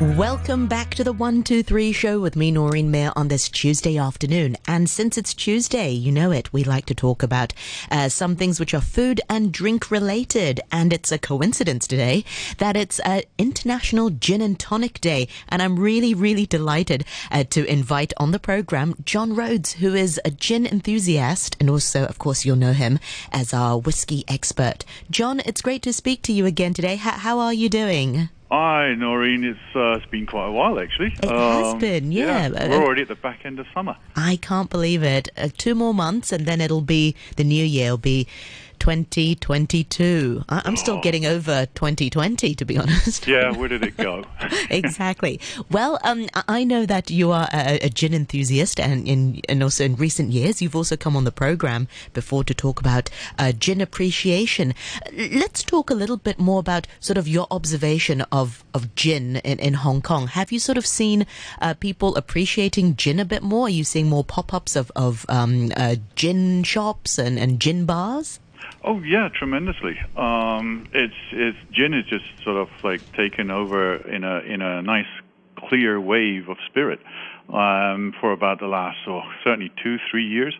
Welcome back to the 123 show with me, Noreen Mayer, on this Tuesday afternoon. And since it's Tuesday, you know it, we like to talk about uh, some things which are food and drink related. And it's a coincidence today that it's uh, International Gin and Tonic Day. And I'm really, really delighted uh, to invite on the program John Rhodes, who is a gin enthusiast. And also, of course, you'll know him as our whiskey expert. John, it's great to speak to you again today. H- how are you doing? Hi, Noreen. It's, uh, it's been quite a while, actually. It has been, yeah. Um, We're already at the back end of summer. I can't believe it. Uh, two more months, and then it'll be the new year. It'll be 2022. I- I'm still getting over 2020, to be honest. Yeah, where did it go? exactly. Well, um, I- know that you are a, a gin enthusiast, and in and also in recent years, you've also come on the program before to talk about uh, gin appreciation. Let's talk a little bit more about sort of your observation of of gin in, in Hong Kong. Have you sort of seen uh, people appreciating gin a bit more? Are you seeing more pop ups of of um, uh, gin shops and, and gin bars? Oh, yeah, tremendously. Um, it's it's gin is just sort of like taken over in a in a nice clear wave of spirit um, for about the last oh, certainly two three years.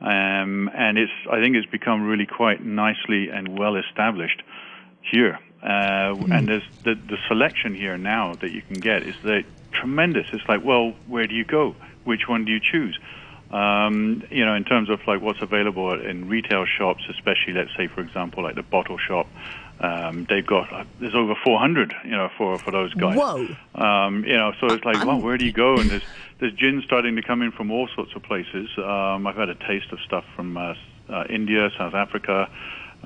Um, and it's I think it's become really quite nicely and well established here. Uh, And there's the the selection here now that you can get is that tremendous. It's like, well, where do you go? Which one do you choose? Um, you know, in terms of like what's available in retail shops, especially let's say, for example, like the bottle shop, um, they've got uh, there's over 400, you know, for for those guys. Whoa. Um, you know, so it's like, well, where do you go? And there's there's gin starting to come in from all sorts of places. Um, I've had a taste of stuff from uh, uh, India, South Africa.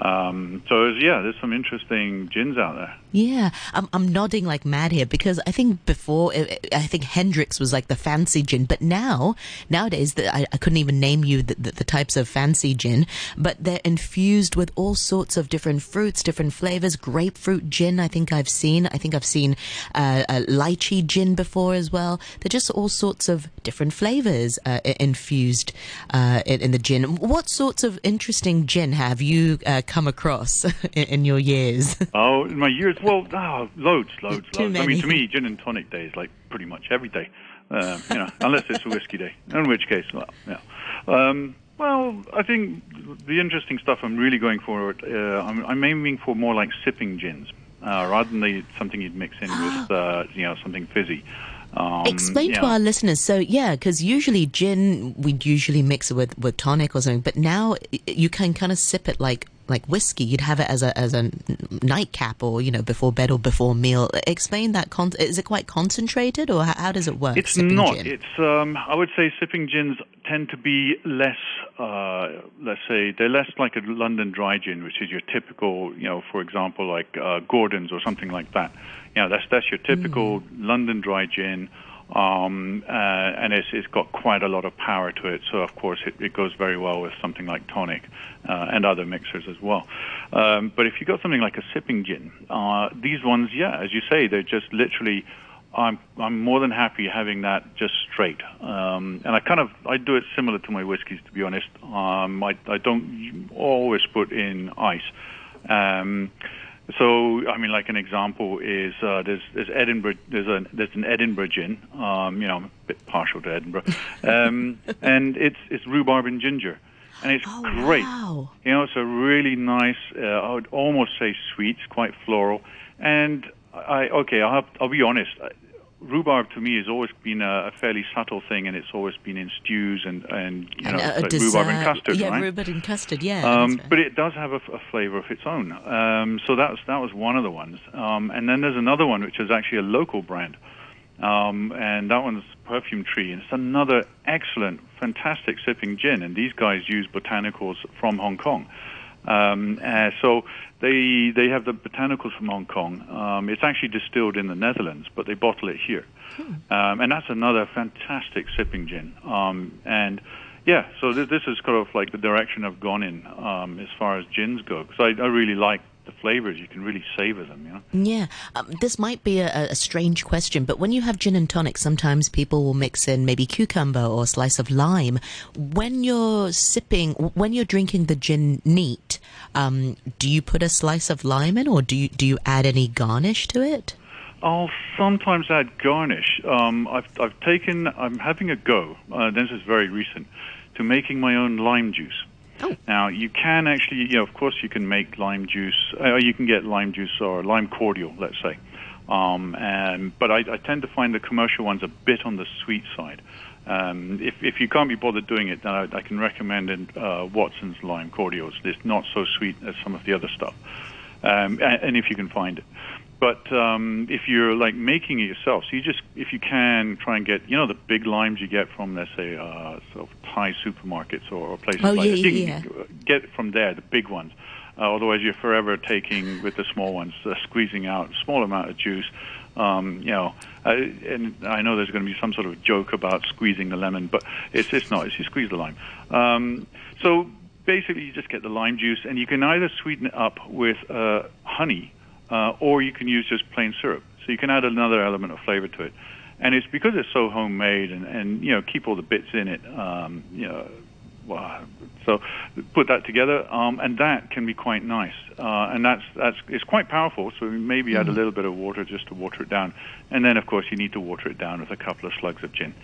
Um, so it's, yeah, there's some interesting gins out there. Yeah, I'm, I'm nodding like mad here because I think before, I think Hendrick's was like the fancy gin, but now, nowadays, the, I, I couldn't even name you the, the, the types of fancy gin, but they're infused with all sorts of different fruits, different flavors. Grapefruit gin, I think I've seen. I think I've seen uh, lychee gin before as well. They're just all sorts of different flavors uh, infused uh, in, in the gin. What sorts of interesting gin have you uh, come across in, in your years? Oh, in my years, well, oh, loads, loads, Too loads. I mean, to me, gin and tonic day is like pretty much every day, uh, you know, unless it's a whiskey day, in which case, well, yeah. Um, well, I think the interesting stuff I'm really going for, uh, I'm, I'm aiming for more like sipping gins, uh, rather than the, something you'd mix in with, uh, you know, something fizzy. Um, Explain yeah. to our listeners. So yeah, because usually gin we'd usually mix it with, with tonic or something, but now you can kind of sip it like like whiskey. You'd have it as a as a nightcap or you know before bed or before meal. Explain that. Con- is it quite concentrated or how, how does it work? It's not. gin? It's um, I would say sipping gins tend to be less. Uh, let's say they're less like a London dry gin, which is your typical, you know, for example, like uh, Gordon's or something like that. You know, that's that's your typical London dry gin. Um, uh, and it's, it's got quite a lot of power to it, so of course it, it goes very well with something like tonic uh, and other mixers as well. Um, but if you've got something like a sipping gin, uh, these ones, yeah, as you say, they're just literally I'm I'm more than happy having that just straight. Um, and I kind of I do it similar to my whiskies to be honest. Um, I I don't always put in ice. So I mean, like an example is uh, there's there's Edinburgh there's a there's an Edinburgh gin. Um, you know, I'm a bit partial to Edinburgh, um, and it's it's rhubarb and ginger, and it's Oh, great. wow. You know, it's a really nice. Uh, I would almost say sweet, it's quite floral, and I okay. I'll have, I'll be honest. Rhubarb to me has always been a, fairly subtle thing, and it's always been in stews and and you know a, a like rhubarb and custard, yeah, right? rhubarb and custard. Yeah. Um, right. but it does have a, a flavor of its own. Um, so that was that was one of the ones. Um, and then there's another one which is actually a local brand, um, and that one's Perfume Tree, and it's another excellent, fantastic sipping gin. And these guys use botanicals from Hong Kong. Um, uh, so they they have the botanicals from Hong Kong. Um, it's actually distilled in the Netherlands, but they bottle it here, um, and that's another fantastic sipping gin. Um, and yeah, so th- this is kind of like the direction I've gone in um, as far as gins go, because I, I really like the flavors. You can really savor them, you know. Yeah, um, this might be a, a strange question, but when you have gin and tonic, sometimes people will mix in maybe cucumber or a slice of lime. When you're sipping, when you're drinking the gin neat, um, do you put a slice of lime in, or do you do you add any garnish to it? I'll sometimes add garnish. Um, I've, I've taken, I'm having a go, uh, this is very recent, to making my own lime juice. Oh. Now, you can actually, you know, of course, you can make lime juice, uh, you can get lime juice or lime cordial, let's say. Um, and, but I, I tend to find the commercial ones a bit on the sweet side. Um, if, if you can't be bothered doing it, then I, I can recommend in, uh, Watson's lime cordials. It's not so sweet as some of the other stuff, um, and, and if you can find it. But um, if you're like making it yourself, so you just, if you can, try and get, you know, the big limes you get from, let's say, uh, sort of Thai supermarkets or, or places Oh, like yeah, that. You yeah, can get from there, the big ones. Uh, otherwise, you're forever taking with the small ones, uh, squeezing out a small amount of juice. Um, you know, uh, and I know there's going to be some sort of joke about squeezing the lemon, but it's it's not. It's you squeeze the lime. Um, so basically, you just get the lime juice, and you can either sweeten it up with uh, honey, uh, or you can use just plain syrup. So you can add another element of flavor to it. And it's because it's so homemade, and and you know keep all the bits in it. Um, you know, so put that together, um, and that can be quite nice. Uh, and that's that's it's quite powerful. So maybe add a little bit of water just to water it down, and then of course you need to water it down with a couple of slugs of gin.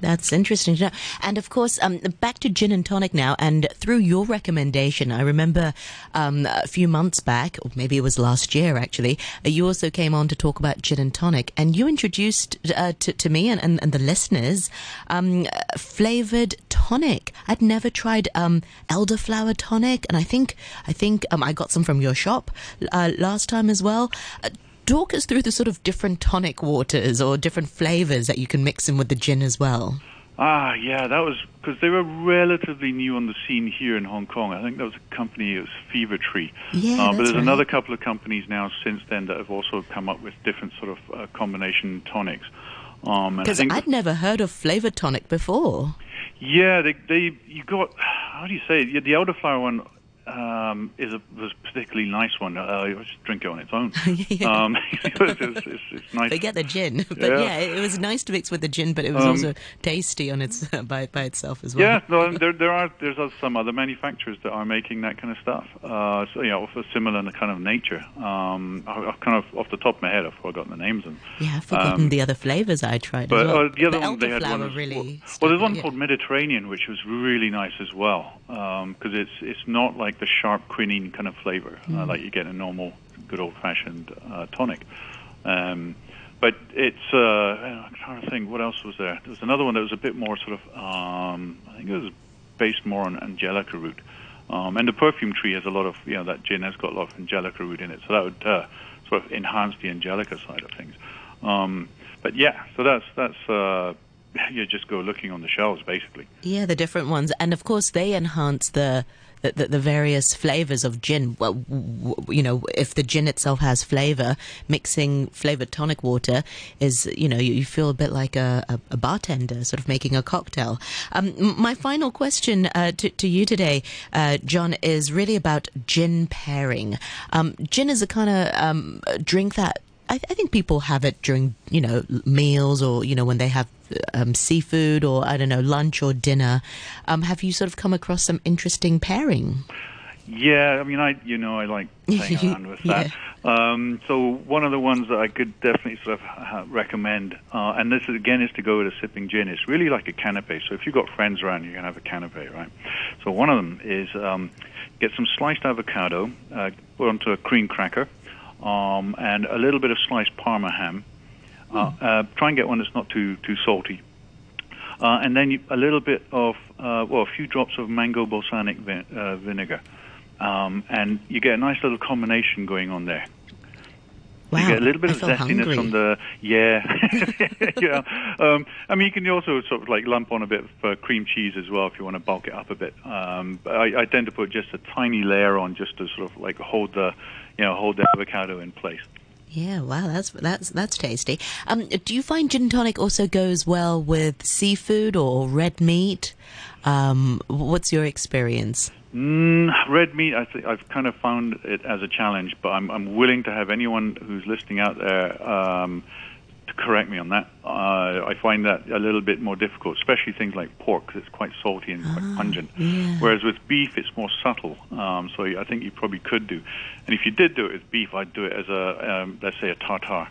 That's interesting to know. And of course, um, back to gin and tonic now. And through your recommendation, I remember um, a few months back, or maybe it was last year actually, uh, you also came on to talk about gin and tonic. And you introduced uh, to, to me and, and, and the listeners um, uh, flavored tonic. I'd never tried um, elderflower tonic. And I think, I think um, I got some from your shop uh, last time as well. Uh, talk us through the sort of different tonic waters or different flavors that you can mix in with the gin as well. Ah, yeah, that was because they were relatively new on the scene here in Hong Kong. I think there was a company, it was Fever Tree. Yeah, uh, but there's right. another couple of companies now since then that have also come up with different sort of uh, combination tonics. Um, Because think I'd never heard of flavor tonic before. Yeah, they they you got how do you say it? The elderflower one um, is a was a particularly nice one. Uh, just drink it on its own. Yeah. um, it's, it's, it's, it's nice. Forget the gin, but Yeah. yeah. it was nice to mix with the gin, but it was Um, also tasty on its by by itself as well. Yeah, no, there there are there's some other manufacturers that are making that kind of stuff. Uh, so you know, of a similar kind of nature. Um, I, I kind of off the top of my head, I've forgotten the names them. Yeah, I've forgotten Um, the other flavors I tried. But as well. uh, the other the one they had one was, really. well, well, there's one yeah. called Mediterranean, which was really nice as well, because it's it's not like the sharp quinine kind of flavor uh, Mm. like you get in a normal good old fashioned uh, tonic. Um, but it's uh, I'm trying to think what else was there. There was another one that was a bit more sort of um, I think it was based more on angelica root. Um, and the perfume tree has a lot of, you know, that gin has got a lot of angelica root in it, so that would uh, sort of enhance the angelica side of things. Um, but yeah, so that's that's uh, you just go looking on the shelves basically. Yeah, the different ones, and of course they enhance the. The, the, various flavors of gin. Well, you know, if the gin itself has flavor, mixing flavored tonic water is, you know, you, you feel a bit like a, a, a bartender, sort of making a cocktail. Um, my final question uh, to, to you today, uh, John, is really about gin pairing. Um, gin is a kind of um, drink that I, I think people have it during, you know, meals or, you know, when they have um, seafood or, I don't know, lunch or dinner. Um, have you sort of come across some interesting pairing? Yeah, I mean, I you know I like playing around with that. Um, so one of the ones that I could definitely sort of uh, recommend, uh, and this is, again is to go with a sipping gin. It's really like a canapé. So if you've got friends around, you can have a canapé, right? So one of them is um, get some sliced avocado, uh, put onto a cream cracker, um, and a little bit of sliced Parma ham. Uh, uh, try and get one that's not too too salty. Uh, and then you, a little bit of, uh, well, a few drops of mango balsamic vin- uh, vinegar. Um, and you get a nice little combination going on there. Wow. You get a little bit I of zestiness from the yeah, yeah. Um, I mean, you can also sort of like lump on a bit of uh, cream cheese as well if you want to bulk it up a bit. Um, but I, I tend to put just a tiny layer on just to sort of like hold the, you know, hold the avocado in place. Yeah, wow, that's that's that's tasty. Um, do you find gin tonic also goes well with seafood or red meat? Um, what's your experience? Mm, red meat, I think I've kind of found it as a challenge, but I'm, I'm willing to have anyone who's listening out there um, to correct me on that. Uh, I find that a little bit more difficult, especially things like pork, because it's quite salty and quite pungent. yeah. Whereas with beef, it's more subtle. Um, so I think you probably could do. And if you did do it with beef, I'd do it as a, um, let's say, a tartare.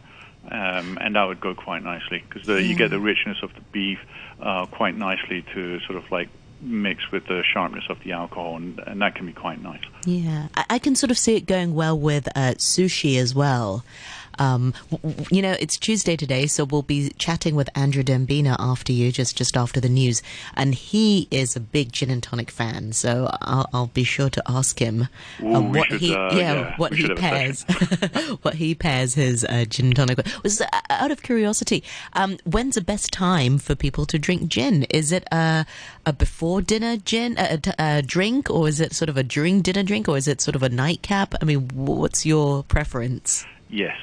Um, and that would go quite nicely because you get the richness of the beef uh, quite nicely to sort of like mix with the sharpness of the alcohol, and, and that can be quite nice. Yeah, I, I can sort of see it going well with uh, sushi as well. Um, you know, it's Tuesday today, so we'll be chatting with Andrew Dembina after you, just just after the news, and he is a big gin and tonic fan. So I'll, I'll be sure to ask him Ooh, what should, he uh, yeah, yeah, what he should have a pairs what he pairs his uh, gin and tonic with. Was uh, out of curiosity, um, when's the best time for people to drink gin? Is it a a before dinner gin a, a drink, or is it sort of a during dinner drink, or is it sort of a nightcap? I mean, what's your preference? Yes.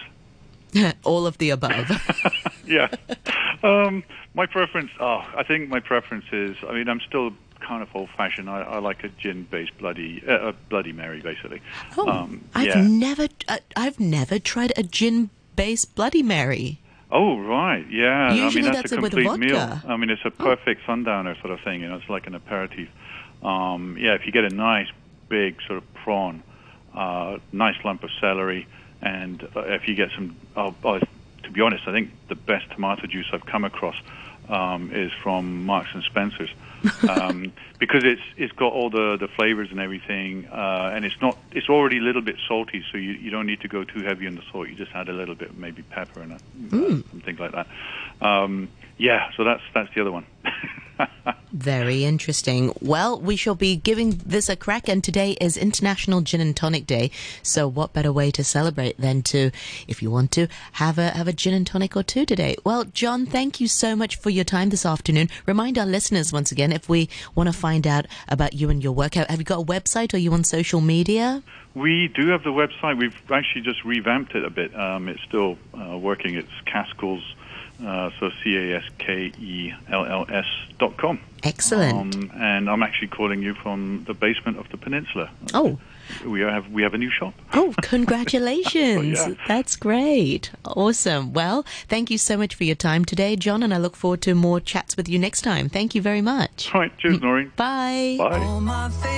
All of the above. yeah. Um, my preference, oh, I think my preference is, I mean, I'm still kind of old-fashioned. I, I like a gin-based bloody, uh, a Bloody Mary, basically. Oh, Um, I've yeah. never, uh, I've never tried a gin-based Bloody Mary. Oh right, yeah. Usually I mean that's that's, a complete meal. I mean it's a perfect sundowner sort of thing. You know, it's like an aperitif. Um, yeah, if you get a nice big sort of prawn, uh, nice lump of celery, and uh, if you get some, oh, oh, to be honest, I think the best tomato juice I've come across um, is from Marks and Spencers. um, because it's it's got all the, the flavors and everything, uh, and it's not it's already a little bit salty, so you, you don't need to go too heavy on the salt. You just add a little bit maybe pepper and, a, Mm. and things like that. Um, yeah, so that's that's the other one. Very interesting. Well, we shall be giving this a crack, and today is International Gin and Tonic Day. So, what better way to celebrate than to, if you want to, have a have a gin and tonic or two today? Well, John, thank you so much for your time this afternoon. Remind our listeners once again if we want to find out about you and your work. Have you got a website? Are you on social media? we do have the website. We've actually just revamped it a bit. Um, it's still uh, working. It's Caskells, uh, so C A S K E L L S. Excellent. Um, and I'm actually calling you from the basement of the peninsula. oh. We have we have a new shop. Oh, congratulations. Yeah. That's great. Awesome. Well, thank you so much for your time today, John, and I look forward to more chats with you next time. Thank you very much. Right, cheers, Noreen. Bye. Bye. All my favorite